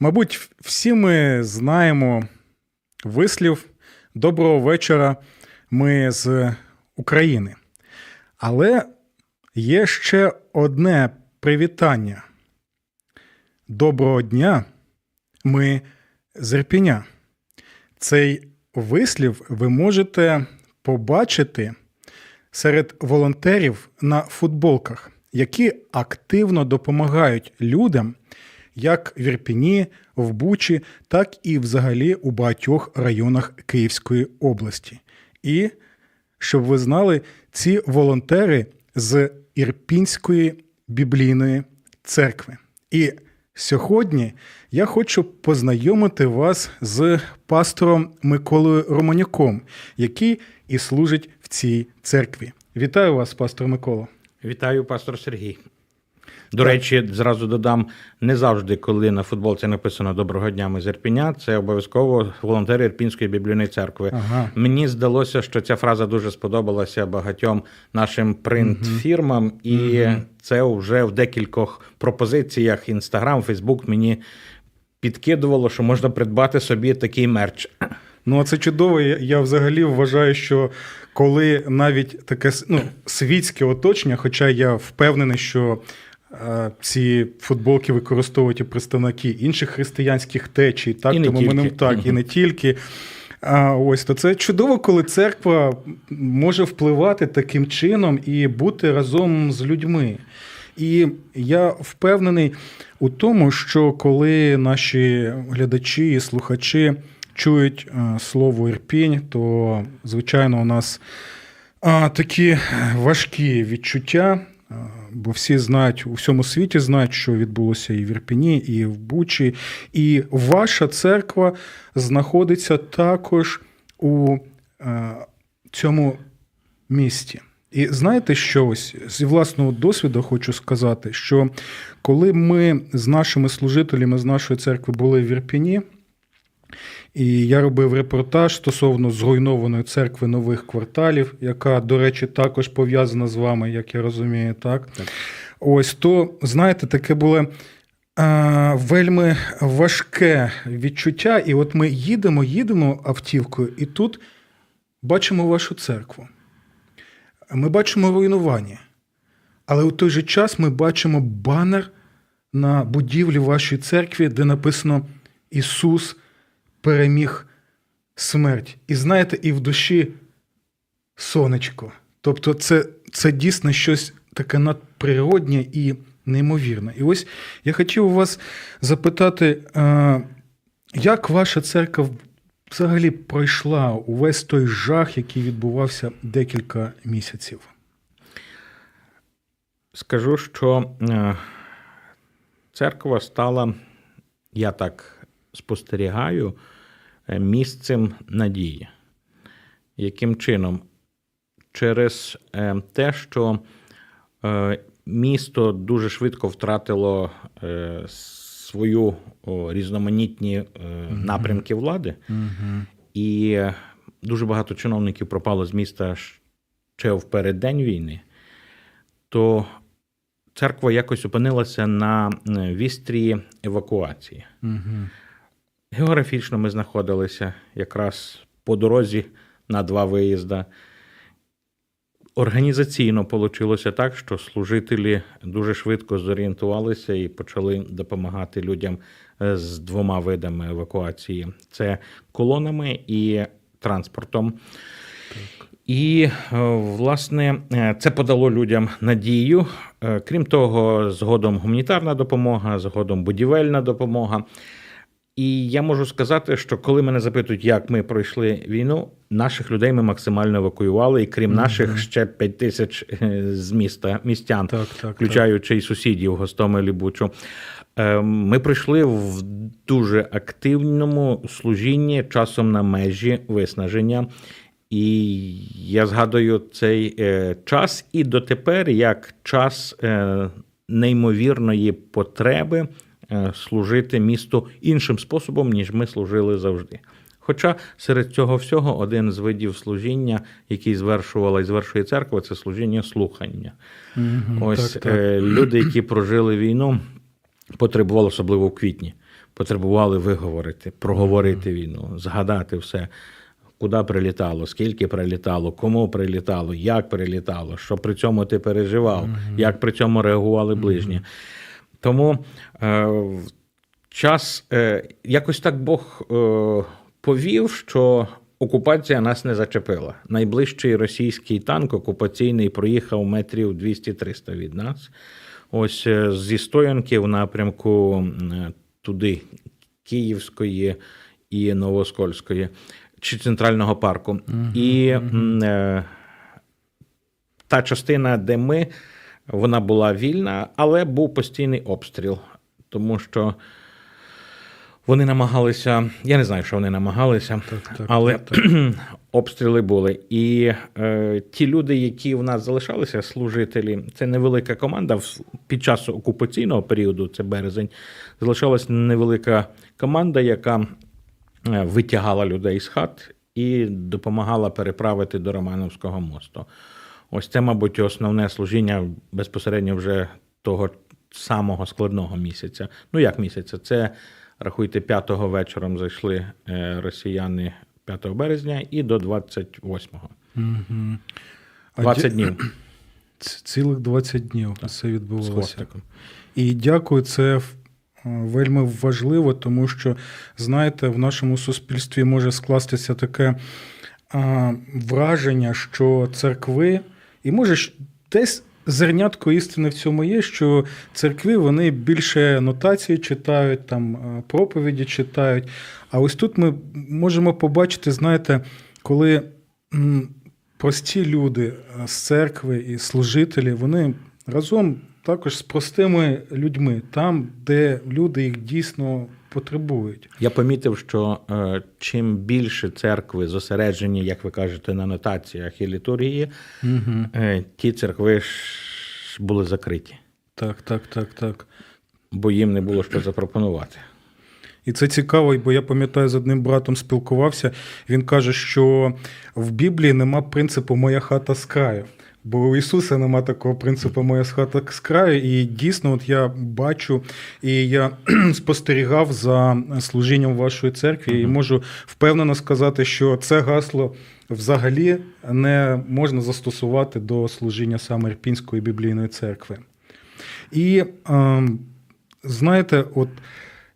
Мабуть, всі ми знаємо вислів Доброго вечора. Ми з України. Але є ще одне привітання. Доброго дня! Ми з Ірпіня. Цей вислів ви можете побачити серед волонтерів на футболках, які активно допомагають людям як в Ірпіні, в Бучі, так і взагалі у багатьох районах Київської області. І щоб ви знали, ці волонтери з Ірпінської біблійної церкви. І сьогодні я хочу познайомити вас з пастором Миколою Романюком, який і служить в цій церкві. Вітаю вас, пастор Микола. Вітаю, пастор Сергій. До речі, зразу додам не завжди, коли на футболці написано Доброго дня ми з Ірпіня, це обов'язково волонтери Ірпінської біблійної церкви. Ага. Мені здалося, що ця фраза дуже сподобалася багатьом нашим принт-фірмам, і це вже в декількох пропозиціях Інстаграм, Фейсбук мені підкидувало, що можна придбати собі такий мерч. Ну, а це чудово. Я, взагалі вважаю, що коли навіть таке ну, світське оточення, хоча я впевнений, що ці футболки використовують і представники інших християнських течій, так І не тому ми не так, і не тільки. А, ось то це чудово, коли церква може впливати таким чином і бути разом з людьми. І я впевнений у тому, що коли наші глядачі і слухачі чують слово Ірпінь, то звичайно у нас такі важкі відчуття. Бо всі знають у всьому світі знають, що відбулося і в Ірпіні, і в Бучі. І ваша церква знаходиться також у е, цьому місті. І знаєте, що ось зі власного досвіду хочу сказати, що коли ми з нашими служителями з нашої церкви були в Ірпіні, і я робив репортаж стосовно зруйнованої церкви нових кварталів, яка, до речі, також пов'язана з вами, як я розумію, так? Так. Ось то, знаєте, таке було а, вельми важке відчуття. І от ми їдемо, їдемо автівкою, і тут бачимо вашу церкву. Ми бачимо руйнування. Але у той же час ми бачимо банер на будівлі вашої церкви, де написано Ісус переміг смерть. І знаєте, і в душі сонечко. Тобто, це, це дійсно щось таке надприроднє і неймовірне. І ось я хотів у вас запитати, е, як ваша церква взагалі пройшла увесь той жах, який відбувався декілька місяців? Скажу, що е, церква стала, я так спостерігаю, е, місцем надії. Яким чином? Через е, те, що е, місто дуже швидко втратило свою різноманітні напрямки влади, і дуже багато чиновників пропало з міста ще в переддень війни, то церква якось опинилася на вістрі евакуації. Географічно ми знаходилися якраз по дорозі на два виїзда. Організаційно вийшло так, що служителі дуже швидко зорієнтувалися і почали допомагати людям е, з двома видами евакуації: це колонами і транспортом. І, е, власне, е, це подало людям надію. Крім того, згодом гуманітарна допомога, згодом будівельна допомога. І я можу сказати, що коли мене запитують, як ми пройшли війну, наших людей ми максимально евакуювали, і крім наших ще 5 тисяч е, з міста містян, Так, так, включаючи і сусідів Гостомелі Бучу. Е, Ми прийшли в дуже активному служінні часом на межі виснаження. І я згадую цей е, час і дотепер як час неймовірної потреби служити місту іншим способом, ніж ми служили завжди. Хоча серед цього всього один з видів служіння, який звершувала і звершує церква, це служіння слухання. Мгм, Ось так, так. е, люди, які прожили війну, потребували, особливо в квітні, потребували виговорити, проговорити війну, згадати все, куди прилітало, скільки прилітало, кому прилітало, як прилітало, що при цьому ти переживав, як при цьому реагували ближні. Тому е, час е, якось так Бог е, повів, що окупація нас не зачепила. Найближчий російський танк окупаційний проїхав метрів 200-300 від нас. Ось зі стоянки в напрямку туди, Київської і Новоскольської, чи Центрального парку. І м, е, та частина, де ми, вона була вільна, але був постійний обстріл, тому що вони намагалися, я не знаю, що вони намагалися, Так, так, але так, обстріли були. І е, ті люди, які в нас залишалися, служителі, це невелика команда. Під час окупаційного періоду, це березень, залишалась невелика команда, яка е, витягала людей з хат і допомагала переправити до Романовського мосту. Ось це, мабуть, основне служіння безпосередньо вже того самого складного місяця. Ну, як місяця? Це, рахуйте, 5-го вечором зайшли е, росіяни 5 березня і до 28-го. Мгм. А 20 ді- днів Цілих 20 днів це відбувалося. І дякую, це е, вельми важливо, тому що, знаєте, в нашому суспільстві може скластися таке а, враження, що церкви, і може десь зернятко істини в цьому є, що церкви вони більше нотації читають, там проповіді читають. А ось тут ми можемо побачити, знаєте, коли прості люди з церкви і служителі, вони разом також з простими людьми, там, де люди їх дійсно потребують. Я помітив, що е, чим більше церкви зосереджені, як ви кажете, на нотаціях і літургії, Угу. е, ті церкви ж були закриті, Так, так, так, так. бо їм не було що запропонувати. І це цікаво, бо я пам'ятаю, з одним братом спілкувався. Він каже, що в Біблії нема принципу моя хата з краю. Бо у Ісуса нема такого принципу моя хата з краю. І дійсно, от я бачу і я спостерігав за служінням вашої церкви, і можу впевнено сказати, що це гасло взагалі не можна застосувати до служіння саме Ірпінської біблійної церкви. І ем, знаєте, от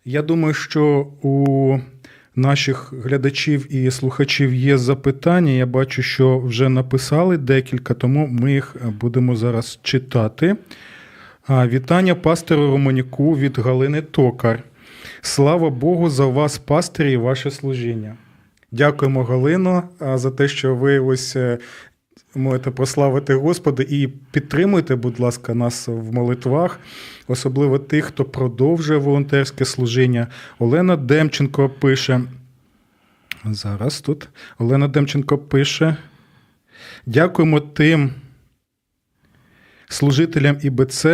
я думаю, що у наших глядачів і слухачів є запитання. Я бачу, що вже написали декілька, тому ми їх будемо зараз читати. Вітання пастору Романіку від Галини Токар. Слава Богу за вас, пастирі, і ваше служіння. Дякуємо, Галино, за те, що ви ось е, можете прославити Господа і підтримуйте, будь ласка, нас в молитвах, особливо тих, хто продовжує волонтерське служіння. Олена Демченко пише. Зараз тут. Олена Демченко пише. Дякуємо тим служителям ІБЦ,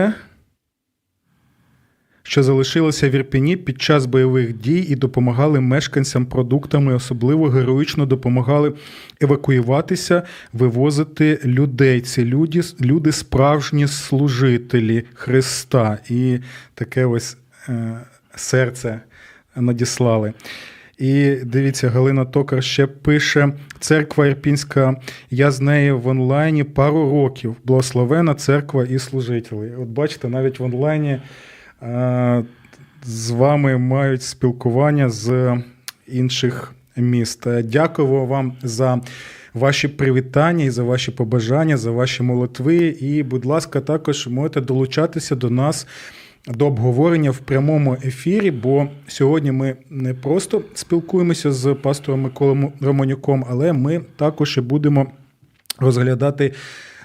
що залишилися в Ірпіні під час бойових дій і допомагали мешканцям продуктами, особливо героїчно допомагали евакуюватися, вивозити людей. Ці люди, люди справжні служителі Христа. І таке ось е, серце надіслали. І дивіться, Галина Токар ще пише: церква Ірпінська, я з нею в онлайні пару років. Благословена церква і служителі. От бачите, навіть в онлайні з вами мають спілкування з інших міст. Дякую вам за ваші привітання і за ваші побажання, за ваші молитви. І, будь ласка, також можете долучатися до нас до обговорення в прямому ефірі, бо сьогодні ми не просто спілкуємося з пастором Миколою Романюком, але ми також і будемо розглядати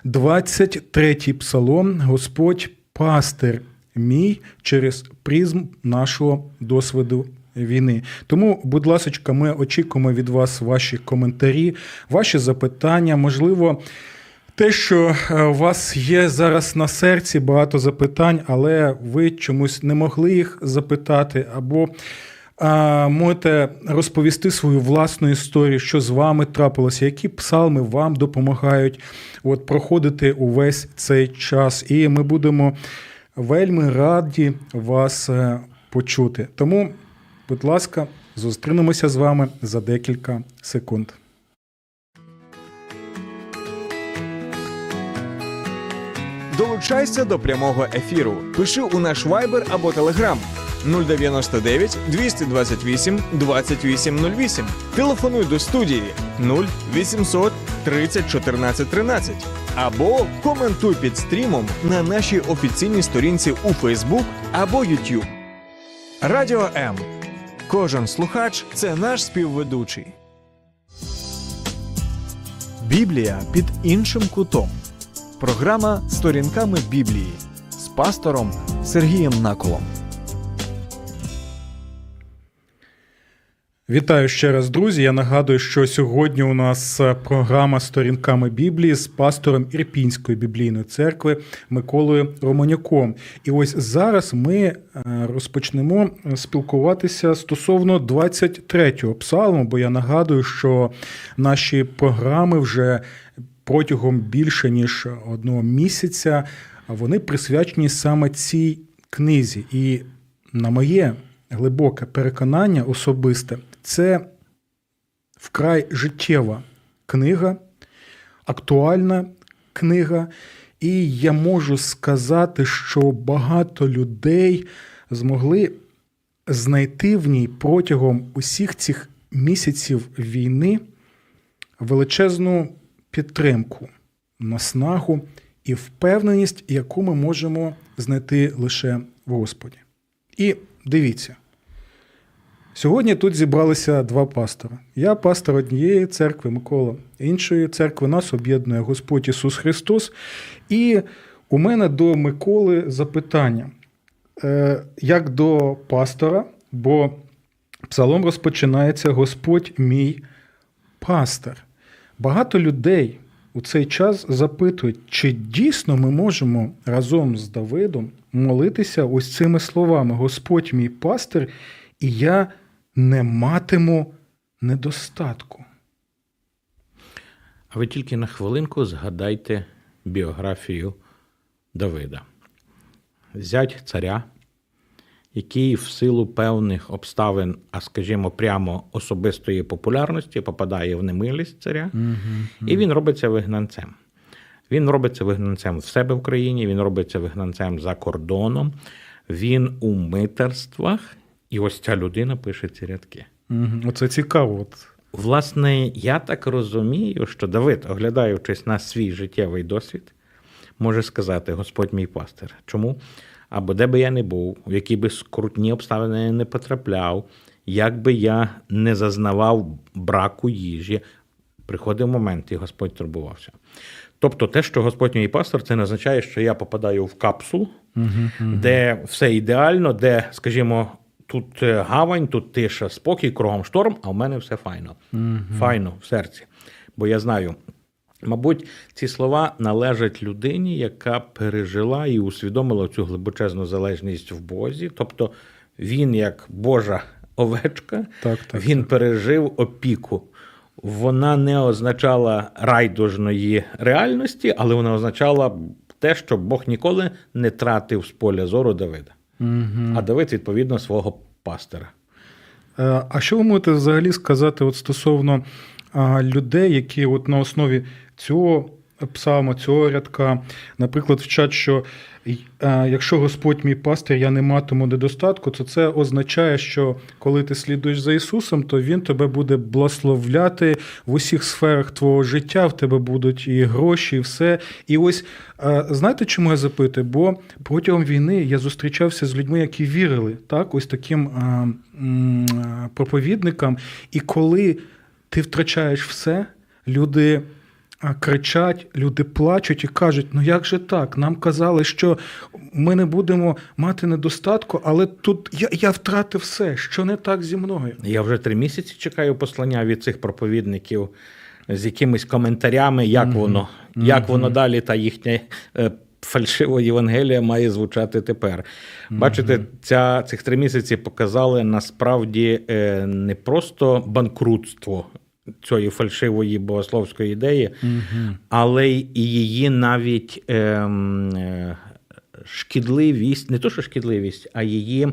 23-й псалом Господь пастир мій через призм нашого досвіду війни. Тому, будь ласка, ми очікуємо від вас ваші коментарі, ваші запитання, можливо. Те, що е, у вас є зараз на серці багато запитань, але ви чомусь не могли їх запитати, або а, можете розповісти свою власну історію, що з вами трапилося, які псалми вам допомагають от, проходити увесь цей час. І ми будемо вельми раді вас е, почути. Тому, будь ласка, зустрінемося з вами за декілька секунд. Долучайся до прямого ефіру. Пиши у наш Viber або Telegram 099 228 2808. Телефонуй до студії 0800 30 14 13. Або коментуй під стрімом на нашій офіційній сторінці у Facebook або YouTube. Радіо М. Кожен слухач це наш співведучий. Біблія під іншим кутом. Програма Сторінками Біблії з пастором Сергієм Наколом. Вітаю ще раз, друзі. Я нагадую, що сьогодні у нас е, програма Сторінками Біблії з пастором Ірпінської біблійної церкви Миколою Романюком. І ось зараз ми е, розпочнемо спілкуватися стосовно 23-го псалму, бо я нагадую, що наші програми вже протягом більше ніж одного місяця вони присвячені саме цій книзі. І на моє глибоке переконання особисте, це вкрай життєва книга, актуальна книга. І я можу сказати, що багато людей змогли знайти в ній протягом усіх цих місяців війни величезну підтримку, наснагу і впевненість, яку ми можемо знайти лише в Господі. І дивіться, сьогодні тут зібралися два пастора. Я пастор однієї церкви Микола, іншої церкви нас об'єднує Господь Ісус Христос. І у мене до Миколи запитання, Е, як до пастора, бо псалом розпочинається Господь мій пастор. Багато людей у цей час запитують, чи дійсно ми можемо разом з Давидом молитися ось цими словами: Господь мій пастир, і я не матиму недостатку. А ви тільки на хвилинку згадайте біографію Давида. Зять царя, який в силу певних обставин, а скажімо, прямо особистої популярності попадає в немилість царя, і він робиться вигнанцем. Він робиться вигнанцем в себе в країні, він робиться вигнанцем за кордоном, він у митерствах, і ось ця людина пише ці рядки. Мгм. Оце цікаво. Власне, я так розумію, що Давид, оглядаючись на свій життєвий досвід, може сказати: Господь мій пастир. Чому? Або де би я не був, в які би скрутні обставини я не потрапляв, як би я не зазнавав браку їжі, приходив момент, і Господь турбувався. Тобто, те, що Господь мій пастор, це не означає, що я попадаю в капсулу, де все ідеально, де, скажімо, тут е, гавань, тут тиша, спокій, кругом шторм, а в мене все файно. Файно в серці. Бо я знаю, мабуть, ці слова належать людині, яка пережила і усвідомила цю глибочезну залежність в Бозі. Тобто він, як Божа овечка, Так, так, він пережив опіку. Вона не означала райдужної реальності, але вона означала те, що Бог ніколи не тратив з поля зору Давида. А Давид, відповідно, свого пастора. Е, А що ви можете взагалі сказати от стосовно людей, які от на основі цього псалма, цього рядка, наприклад, вчать, що якщо Господь мій пастир, я не матиму недостатку, то це означає, що коли ти слідуєш за Ісусом, то Він тебе буде благословляти в усіх сферах твого життя, в тебе будуть і гроші, і все. І ось знаєте, чому я запитую? Бо протягом війни я зустрічався з людьми, які вірили, так, ось таким проповідникам. І коли ти втрачаєш все, люди кричать, люди плачуть і кажуть: ну як же так? Нам казали, що ми не будемо мати недостатку, але тут я, я втратив все, що не так зі мною. Я вже три місяці чекаю послання від цих проповідників з якимись коментарями, як воно, як воно далі, та їхня е, фальшива Євангелія має звучати тепер. Бачите, ця, цих три місяці показали насправді е, не просто банкрутство. Цієї фальшивої богословської ідеї, але й і її навіть ем, е, шкідливість, не то, що шкідливість, а її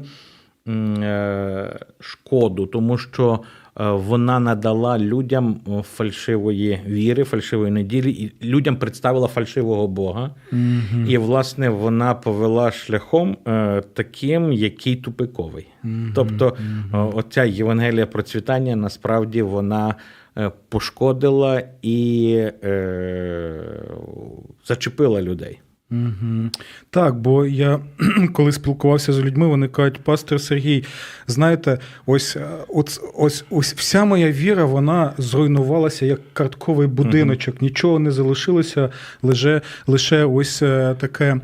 е, шкоду, тому що е, вона надала людям е, фальшивої віри, фальшивої неділі, і людям представила фальшивого Бога. І, власне, вона повела шляхом е, таким, який тупиковий. Тобто, е, оця Євангелія процвітання насправді вона. Е, Пошкодила і е, зачепила людей. Угу. Так, бо я коли спілкувався з людьми, вони кажуть, пастор Сергій, знаєте, ось, е, ось, ось, ось вся моя віра, вона зруйнувалася як картковий будиночок, нічого не залишилося, лише, лише ось е, таке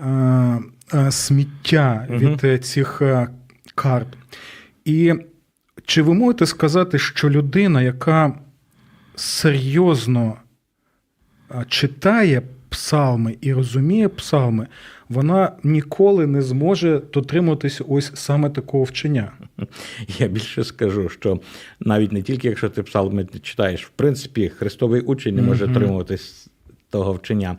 е, е, сміття від е, цих карт. І чи ви можете сказати, що людина, яка серйозно читає псалми і розуміє псалми, вона ніколи не зможе дотримуватися ось саме такого вчення. Я більше скажу, що навіть не тільки якщо ти псалми читаєш, в принципі, христовий учень не може тримуватись того вчення.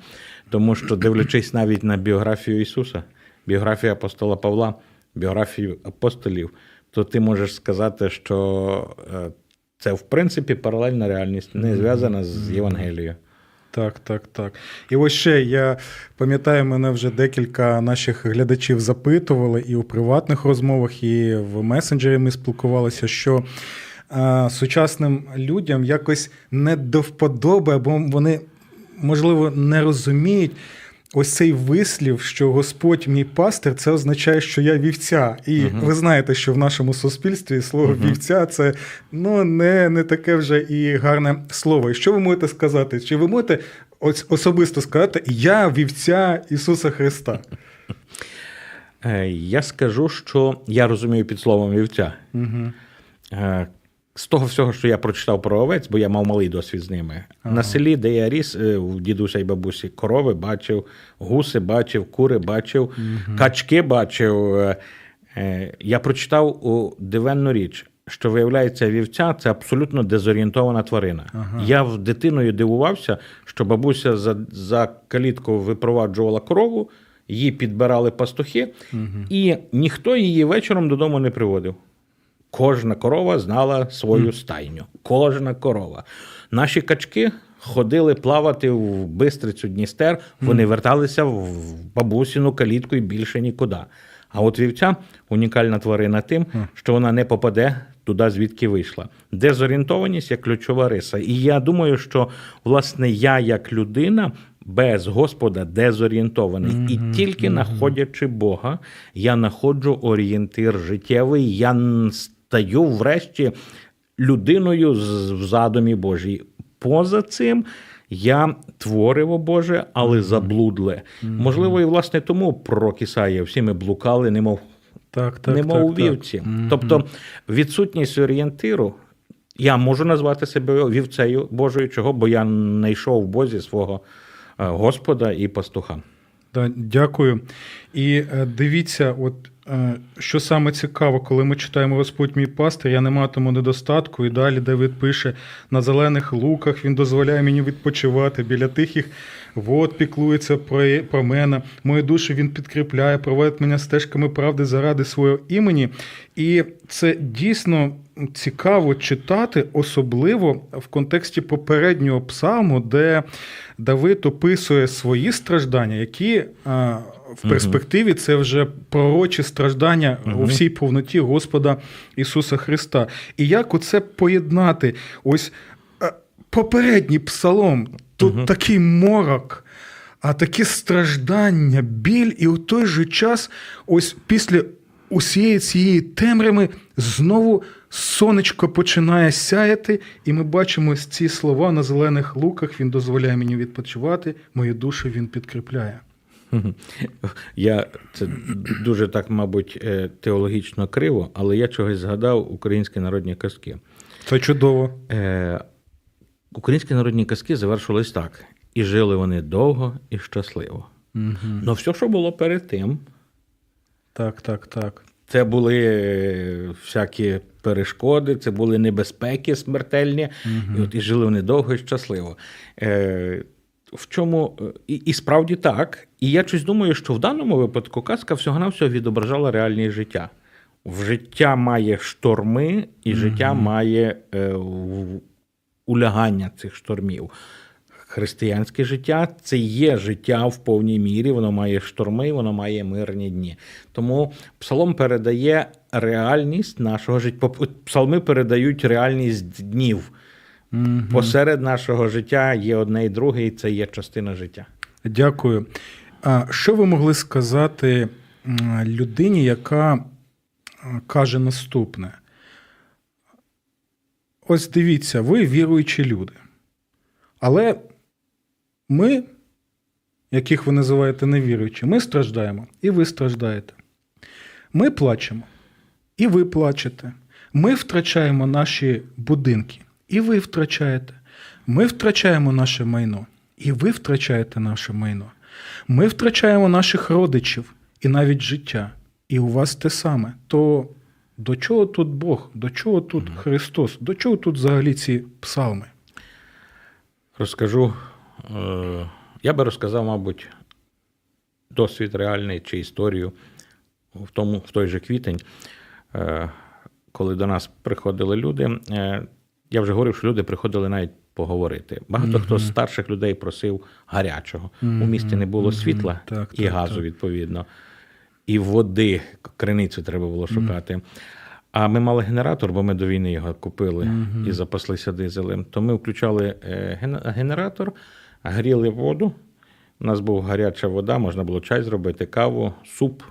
Тому що, дивлячись навіть на біографію Ісуса, біографію апостола Павла, біографію апостолів, то ти можеш сказати, що е, це в принципі паралельна реальність, не зв'язана з Євангелією. Так, так, так. І ось ще я пам'ятаю, мене вже декілька наших глядачів запитували і у приватних розмовах, і в месенджері ми спілкувалися, що а, сучасним людям якось не до вподоби, або вони, можливо, не розуміють. Ось цей вислів, що Господь мій пастир, це означає, що я вівця. І ви знаєте, що в нашому суспільстві слово вівця це ну, не, не таке вже і гарне слово. І що ви можете сказати? Чи ви можете особисто сказати Я вівця Ісуса Христа? Е, Я скажу, що я розумію під словом вівця. Е, З того всього, що я прочитав про овець, бо я мав малий досвід з ними. На селі, де я ріс, е, у дідуся і бабусі, корови бачив, гуси бачив, кури бачив, качки бачив. Е, е, Я прочитав у дивенну річ. Що виявляється, вівця це абсолютно дезорієнтована тварина. Я в дитиною дивувався, що бабуся за, за калітку випроваджувала корову, її підбирали пастухи, і ніхто її вечором додому не приводив. Кожна корова знала свою стайню. Кожна корова. Наші качки ходили плавати в Бистрицю Дністер, вони верталися в бабусіну калітку і більше нікуди. А от вівця унікальна тварина тим, що вона не попаде туди, звідки вийшла. Дезорієнтованість як ключова риса. І я думаю, що власне я, як людина, без Господа дезорієнтований. І тільки знаходячи Бога, я знаходжу орієнтир життєвий, я стаю врешті людиною з- в задумі Божій. Поза цим я твориво Боже, але заблудле. Можливо, і власне тому пророк Ісаїя всі ми блукали, немов Так, так, немов так, так. вівці. Тобто відсутність орієнтиру. Я можу назвати себе вівцею Божою, чого, бо я знайшов в Бозі свого е, Господа і пастуха. Да, дякую. І е, дивіться, от що саме цікаво, коли ми читаємо Господь мій пастир, я не матиму недостатку. І далі Давид пише: на зелених луках він дозволяє мені відпочивати біля тихих Вот піклується про, про мене, мою душу він підкріпляє, проводить мене стежками правди заради свого імені. І це дійсно цікаво читати, особливо в контексті попереднього псалму, де Давид описує свої страждання, які а, в перспективі це вже пророчі страждання у всій повноті Господа Ісуса Христа. І як оце поєднати? Ось е, попередній псалом, тут такий морок, а таке страждання, біль, і у той же час, ось після усієї цієї темряви знову сонечко починає сяяти, і ми бачимо ці слова на зелених луках. Він дозволяє мені відпочивати, мою душу він підкріпляє. Я це дуже так, мабуть, е, теологічно криво, але я чогось згадав українські народні казки. Це чудово. Е, Українські народні казки завершились так: і жили вони довго і щасливо. Угу. Ну, все, що було перед тим, Так, так, так. це були е, всякі перешкоди, це були небезпеки смертельні, і от і жили вони довго і щасливо. Е, в чому е, і, і справді так. І я щось думаю, що в даному випадку казка всього-навсього відображала реальність життя. В життя має шторми, і життя має е, улягання цих штормів. Християнське життя це є життя в повній мірі, воно має шторми, воно має мирні дні. Тому псалом передає реальність нашого життя. Псалми передають реальність днів. Посеред нашого життя є одне і друге, і це є частина життя. Дякую. А що ви могли сказати людині, яка каже наступне? Ось дивіться, ви віруючі люди. Але ми, яких ви називаєте невіруючі, ми страждаємо, і ви страждаєте. Ми плачемо, і ви плачете. Ми втрачаємо наші будинки, і ви втрачаєте. Ми втрачаємо наше майно, і ви втрачаєте наше майно. Ми втрачаємо наших родичів і навіть життя. І у вас те саме. То до чого тут Бог? До чого тут Христос? До чого тут взагалі ці псалми? Розкажу. е, Я би розказав, мабуть, досвід реальний чи історію в, тому, в той же квітень, е, коли до нас приходили люди. Я вже говорив, що люди приходили навіть поговорити. Багато хто з старших людей просив гарячого. У місті не було світла Так, і так, газу, так. відповідно, і води, криницю треба було шукати. А ми мали генератор, бо ми до війни його купили і запаслися дизелем. То ми включали е, генератор, гріли воду. У нас була гаряча вода, можна було чай зробити, каву, суп.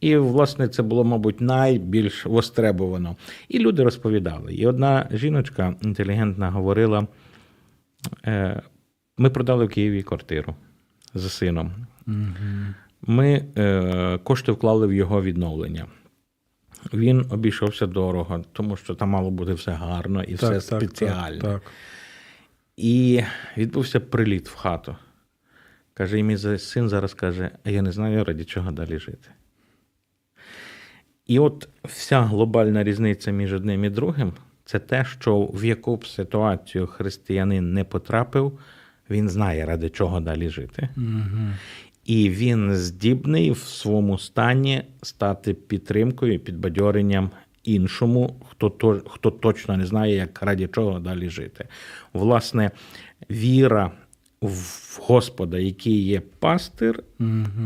І, власне, це було, мабуть, найбільш востребовано. І люди розповідали. І одна жіночка інтелігентна говорила: е, ми продали в Києві квартиру з сином. Ми е, кошти вклали в його відновлення. Він обійшовся дорого, тому що там мало бути все гарно і все спеціально. Так, так. І відбувся приліт в хату. Каже, і мій син зараз каже: а я не знаю, раді чого далі жити. І от вся глобальна різниця між одним і другим це те, що в яку б ситуацію християнин не потрапив, він знає, ради чого далі жити. І він здібний в своєму стані стати підтримкою, підбадьоренням іншому, хто, то, хто точно не знає, як раді чого далі жити. Власне, віра в Господа, який є пастир,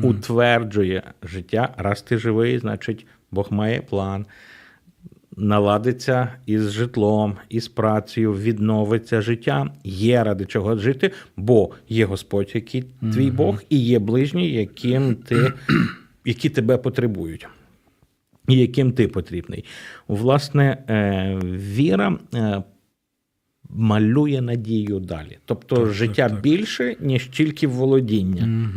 утверджує життя. Раз ти живий, значить Бог має план. Наладиться із житлом, із працею, відновиться життя. Є ради чого жити, бо є Господь, який твій Бог, і є ближні, яким ти, які тебе потребують, і яким ти потрібний. Власне, е, віра е, малює надію далі. Тобто життя більше, ніж тільки володіння.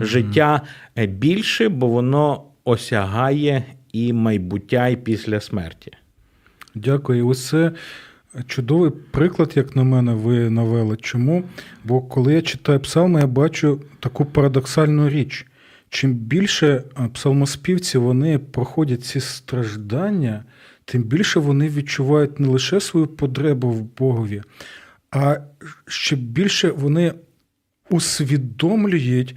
Життя е, більше, бо воно осягає і майбуття, і після смерті. Дякую. Це чудовий приклад, як на мене, ви навели. Чому? Бо коли я читаю псалми, я бачу таку парадоксальну річ. Чим більше псалмоспівці вони проходять ці страждання, тим більше вони відчувають не лише свою потребу в Богові, а ще більше вони усвідомлюють,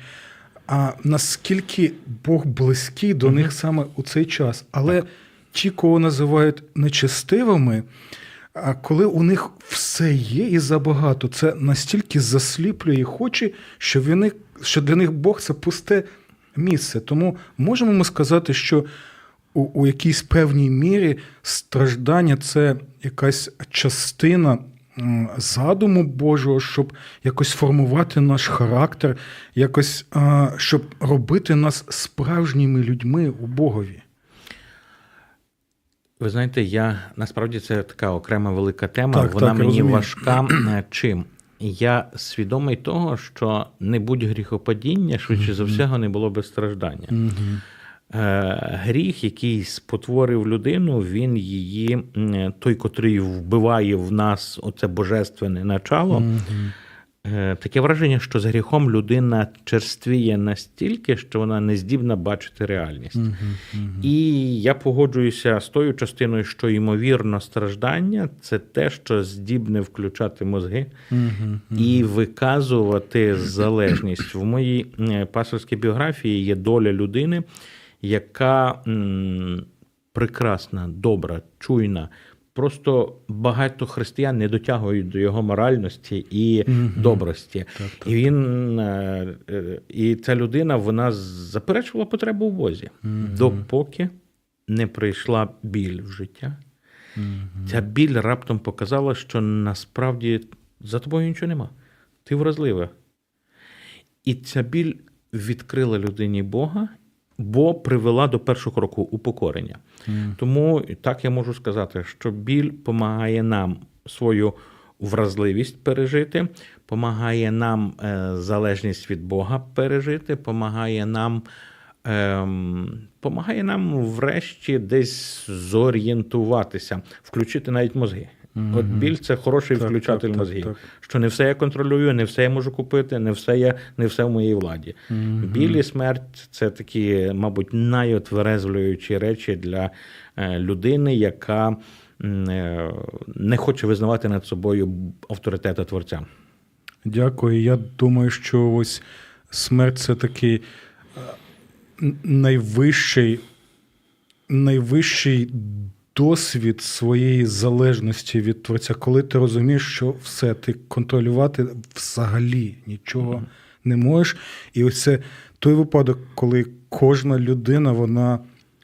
а наскільки Бог близький до них саме у цей час. Але ті, кого називають нечестивими, а коли у них все є і забагато, це настільки засліплює їх очі, що, вони, що для них Бог це пусте місце. Тому можемо ми сказати, що у, у якійсь певній мірі страждання це якась частина задуму Божого, щоб якось формувати наш характер, якось щоб робити нас справжніми людьми у Богові. Ви знаєте, я насправді це така окрема велика тема. Так, Вона так, мені розумію. важка. Чим? Я свідомий того, що не будь гріхопадіння, швидше за всього, не було би страждання. Е, Гріх, який спотворив людину, він її, той, котрий вбиває в нас оце божественне начало. Е, Таке враження, що з гріхом людина черствіє настільки, що вона не здібна бачити реальність. І я погоджуюся з тою частиною, що ймовірно страждання це те, що здібне включати мозги і виказувати залежність. В моїй е, пасторській біографії є доля людини, яка м, прекрасна, добра, чуйна. Просто багато християн не дотягують до його моральності і добрості. І він е, е, і ця людина вона заперечувала потребу в Бозі, допоки не прийшла біль в життя. Ця біль раптом показала, що насправді за тобою нічого нема. Ти вразлива. І ця біль відкрила людині Бога, бо привела до першого кроку упокорення. Тому так я можу сказати, що біль допомагає нам свою вразливість пережити, допомагає нам е, залежність від Бога пережити, допомагає нам. Ем, помагає нам врешті десь зорієнтуватися, включити навіть мозги. От біль це хороший Так, включатель так, мозгів. так. Що не все я контролюю, не все я можу купити, не все я, не все в моїй владі. Біль і смерть це такі, мабуть, найотверезвлюючі речі для е, людини, яка е, не хоче визнавати над собою авторитета творця. Дякую. Я думаю, що ось смерть це такий е, найвищий, найвищий досвід своєї залежності від творця, коли ти розумієш, що все, ти контролювати взагалі нічого не можеш. І ось це той випадок, коли кожна людина вона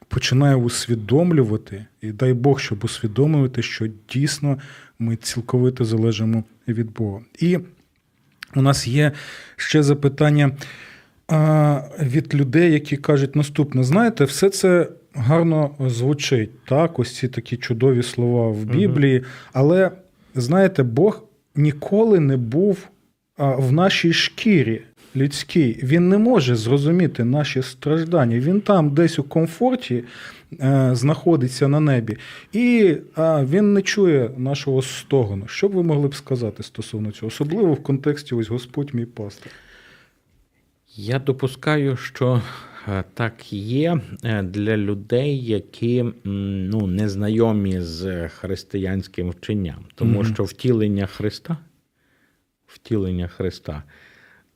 починає усвідомлювати, і дай Бог, щоб усвідомлювати, що дійсно ми цілковито залежимо від Бога. І у нас є ще запитання від людей, які кажуть наступне: знаєте, все це гарно звучить, так, ось ці такі чудові слова в Біблії, але знаєте, Бог ніколи не був в нашій шкірі. Людський, він не може зрозуміти наші страждання. Він там десь у комфорті е, знаходиться на небі, і е, він не чує нашого стогону. Що б ви могли б сказати стосовно цього, особливо в контексті ось Господь мій пастир. Я допускаю, що так є е, для людей, які ну, не знайомі з християнським вченням, тому Мгм. що втілення Христа, втілення Христа,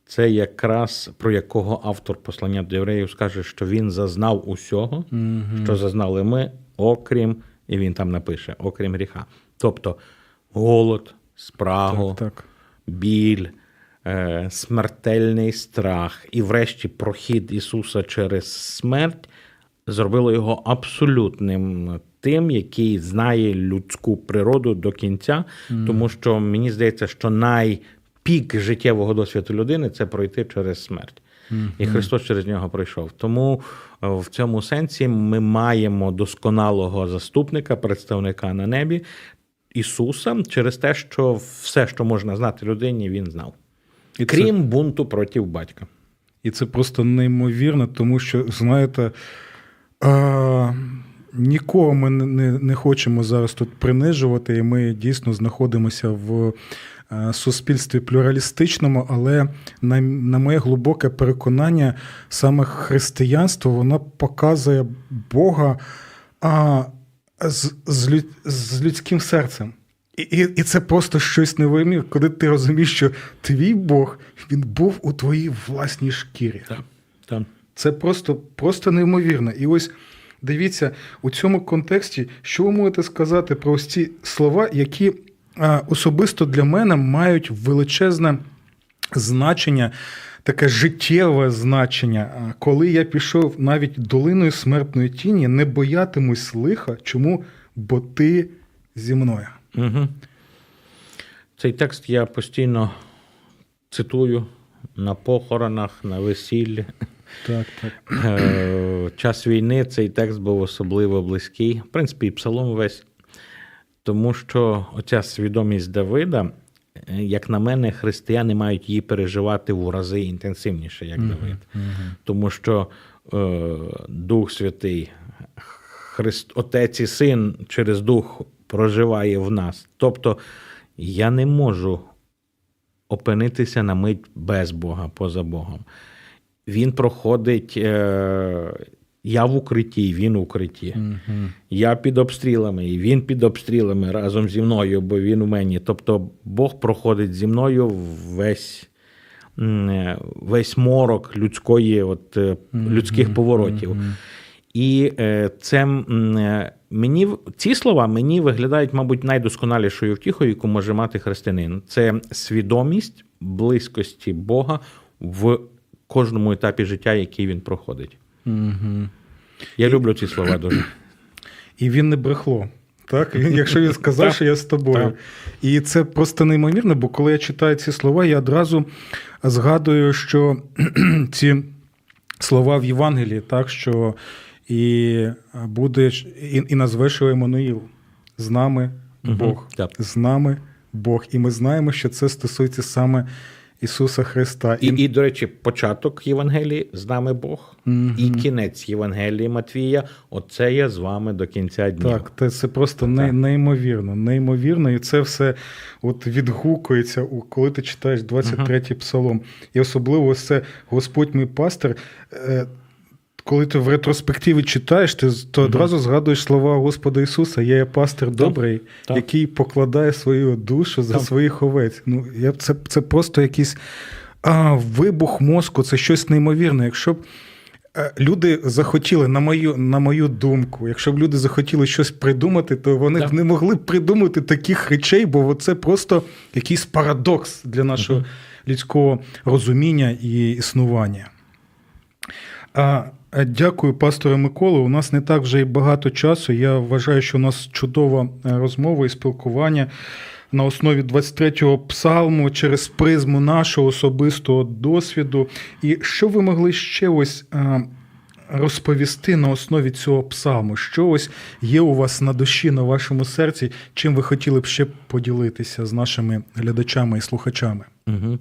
це якраз про якого автор послання до євреїв скаже, що він зазнав усього, що зазнали ми, окрім, і він там напише, окрім гріха. Тобто голод, спрагу, Так, так. біль, е, смертельний страх і, врешті, прохід Ісуса через смерть зробило його абсолютним тим, який знає людську природу до кінця, тому що мені здається, що найпік життєвого досвіду людини це пройти через смерть. І Христос через нього пройшов. Тому е, в цьому сенсі ми маємо досконалого заступника, представника на небі, Ісуса, через те, що все, що можна знати людині, він знав. І це- Крім бунту проти батька. І це просто неймовірно, тому що, знаєте, а, нікого ми не, не, не хочемо зараз тут принижувати, і ми дійсно знаходимося в суспільстві плюралістичному, але на, на моє глибоке переконання, саме християнство воно показує Бога а, з, з, люд, з людським серцем. І, і, і це просто щось невимір, коли ти розумієш, що твій Бог він був у твоїй власній шкірі. Так, так. Це просто, просто неймовірно. І ось дивіться, у цьому контексті, що ви можете сказати про ось ці слова, які а, особисто для мене мають величезне значення, таке життєве значення. А, Коли я пішов навіть долиною смертної тіні, не боятимусь лиха. Чому? Бо ти зі мною. Угу. Цей текст я постійно цитую на похоронах, на весіллі. Так, так. Е, Час війни цей текст був особливо близький. В принципі, і псалом весь. Тому що оця свідомість Давида, е, як на мене, християни мають її переживати в рази інтенсивніше, як Давид. Тому що е, Дух Святий, Христ, Отець і Син через Дух проживає в нас. Тобто я не можу опинитися на мить без Бога, поза Богом. Він проходить. Е, я в укритті, він в укритті. Я під обстрілами, і він під обстрілами разом зі мною, бо він у мені. Тобто Бог проходить зі мною весь, е, весь морок людської, от, е, людських поворотів. І е, це е, мені ці слова мені виглядають, мабуть, найдосконалішою втіхою, яку може мати християнин. Це свідомість близькості Бога в кожному етапі життя, який він проходить. Я люблю ці слова дуже. І він не брехло. Так, Він- якщо він сказав, що я з тобою. І це просто неймовірно, бо коли я читаю ці слова, я одразу згадую, що ці слова в Євангелії, так, що і буде, і, і назвеш його Еммануїл. З нами Бог. так. З нами Бог. І ми знаємо, що це стосується саме Ісуса Христа. І, і, до речі, початок Євангелії з нами Бог, і кінець Євангелії Матвія. Оце я з вами до кінця днів. Так, це, це просто не, неймовірно, неймовірно, і це все от відгукується, коли ти читаєш 23-й псалом. І особливо ось це Господь мій пастир. Коли ти в ретроспективі читаєш, ти то одразу згадуєш слова Господа Ісуса: Я є пастир добрий, так. який покладає свою душу за Так. своїх овець. Ну, я, це, це просто якийсь а, вибух мозку, це щось неймовірне. Якщо б Е, Люди захотіли, на мою, на мою думку, якщо б люди захотіли щось придумати, то вони Так. б не могли б придумати таких речей, бо це просто якийсь парадокс для нашого людського розуміння і існування. А, Дякую, пасторе Миколу. У нас не так вже й багато часу. Я вважаю, що у нас чудова е, розмова і спілкування на основі 23-го псалму через призму нашого особистого досвіду. І що ви могли ще ось е, розповісти на основі цього псалму? Що ось є у вас на душі, на вашому серці, чим ви хотіли б ще поділитися з нашими глядачами і слухачами? Угу.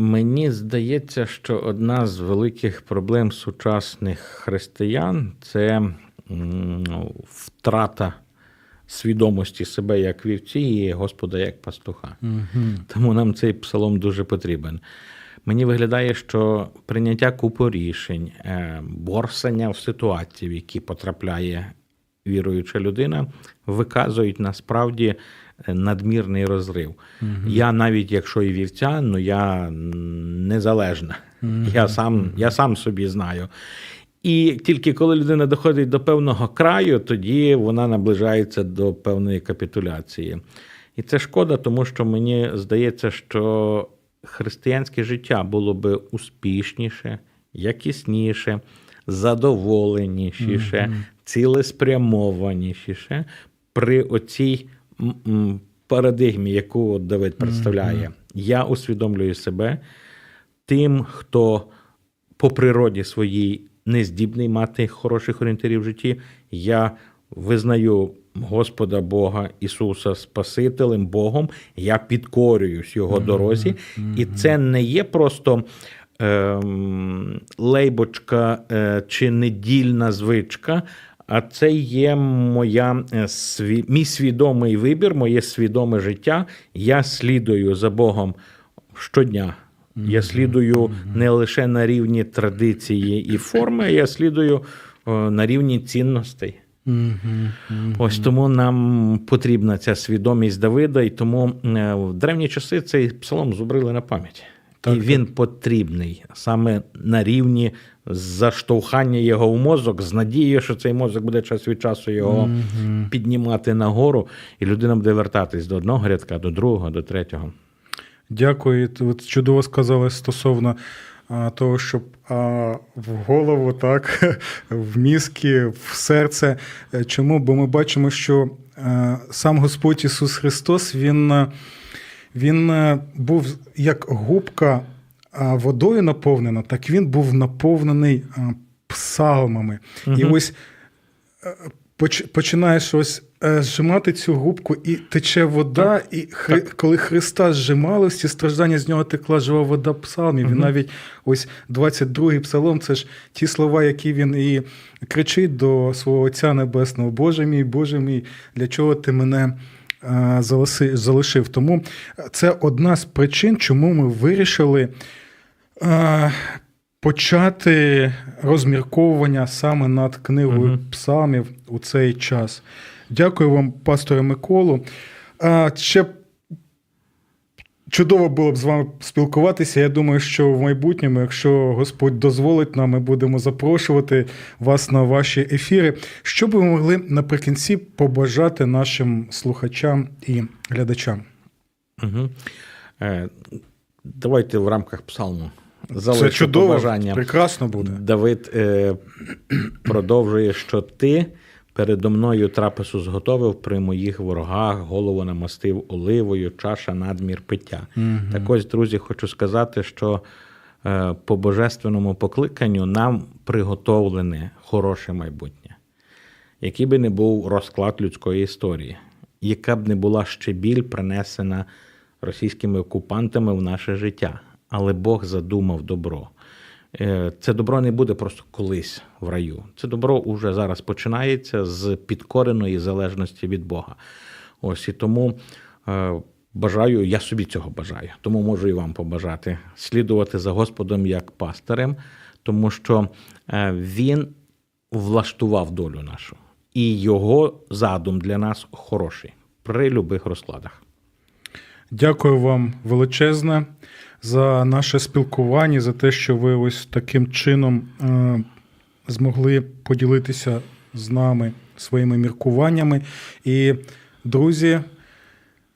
Мені здається, що одна з великих проблем сучасних християн це втрата свідомості себе як вівці і Господа як пастуха. Тому нам цей псалом дуже потрібен. Мені виглядає, що прийняття купу рішень, е, борсання в ситуації, в які потрапляє віруюча людина, виказують насправді надмірний розрив. Я навіть якщо і вівця, ну я незалежна. Я, сам, я сам собі знаю. І тільки коли людина доходить до певного краю, тоді вона наближається до певної капітуляції. І це шкода, тому що мені здається, що християнське життя було би успішніше, якісніше, задоволенішіше, цілеспрямованішіше при оцій парадигмі, яку Давид представляє. Я усвідомлюю себе тим, хто по природі своїй не здібний мати хороших орієнтирів в житті. Я визнаю Господа Бога Ісуса Спасителем Богом, я підкорююсь Його дорозі. І це не є просто ем, лейбочка е, чи недільна звичка. А це є моя е, мій свідомий вибір, моє свідоме життя. Я слідую за Богом щодня. Я слідую не лише на рівні традиції і форми, я слідую е, на рівні цінностей. Ось тому нам потрібна ця свідомість Давида, і тому е, в древні часи цей псалом зубрили на пам'ять. Так, і так. він потрібний саме на рівні заштовхання його в мозок з надією, що цей мозок буде час від часу його піднімати нагору, і людина буде вертатись до одного рядка, до другого, до третього. Дякую. От чудово сказали стосовно а, того, щоб а, в голову, так, в мізки, в серце. Е, Чому? Бо ми бачимо, що е, сам Господь Ісус Христос, Він, е, він був як губка водою наповнена, так він був наповнений псалмами. І ось е, поч- починаєш ось е, зжимати цю губку, і тече вода, і хри, коли Христа зжимали, всі страждання з нього текла жива вода псалмів. І Мгм. навіть ось 22-й псалом, це ж ті слова, які він і кричить до свого Отця Небесного: Боже мій, Боже мій, для чого ти мене е, залиши- залишив? Тому це одна з причин, чому ми вирішили. Е, Почати розмірковування саме над книгою псалмів у цей час. Дякую вам, пасторе Миколу. А, ще чудово було б з вами спілкуватися. Я думаю, що в майбутньому, якщо Господь дозволить нам, ми будемо запрошувати вас на ваші ефіри. Що б ви могли наприкінці побажати нашим слухачам і глядачам? Угу. Е, давайте в рамках псалму Це залишу чудово, побажання. прекрасно буде. Давид е, продовжує, що ти передо мною трапезу зготовив при моїх ворогах, голову намастив оливою, чаша надмір пиття. Так ось, друзі, хочу сказати, що е, по божественному покликанню нам приготовлене хороше майбутнє. Який би не був розклад людської історії, яка б не була ще біль принесена російськими окупантами в наше життя. Але Бог задумав добро. Е, Це добро не буде просто колись в раю. Це добро уже зараз починається з підкореної залежності від Бога. Ось і тому е, бажаю, я собі цього бажаю, тому можу і вам побажати слідувати за Господом як пастирем, тому що е, Він влаштував долю нашу, і його задум для нас хороший при любих розкладах. Дякую вам величезне за наше спілкування, за те, що ви ось таким чином е, змогли поділитися з нами своїми міркуваннями. І, друзі,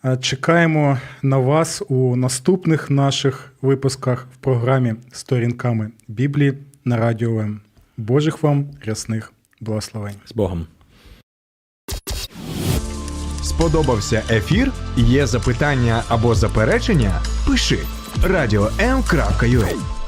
е, чекаємо на вас у наступних наших випусках в програмі Сторінками Біблії на Радіо М. Божих вам рясних благословень. З Богом! Сподобався ефір? Є запитання або заперечення? Пиши радіом.ua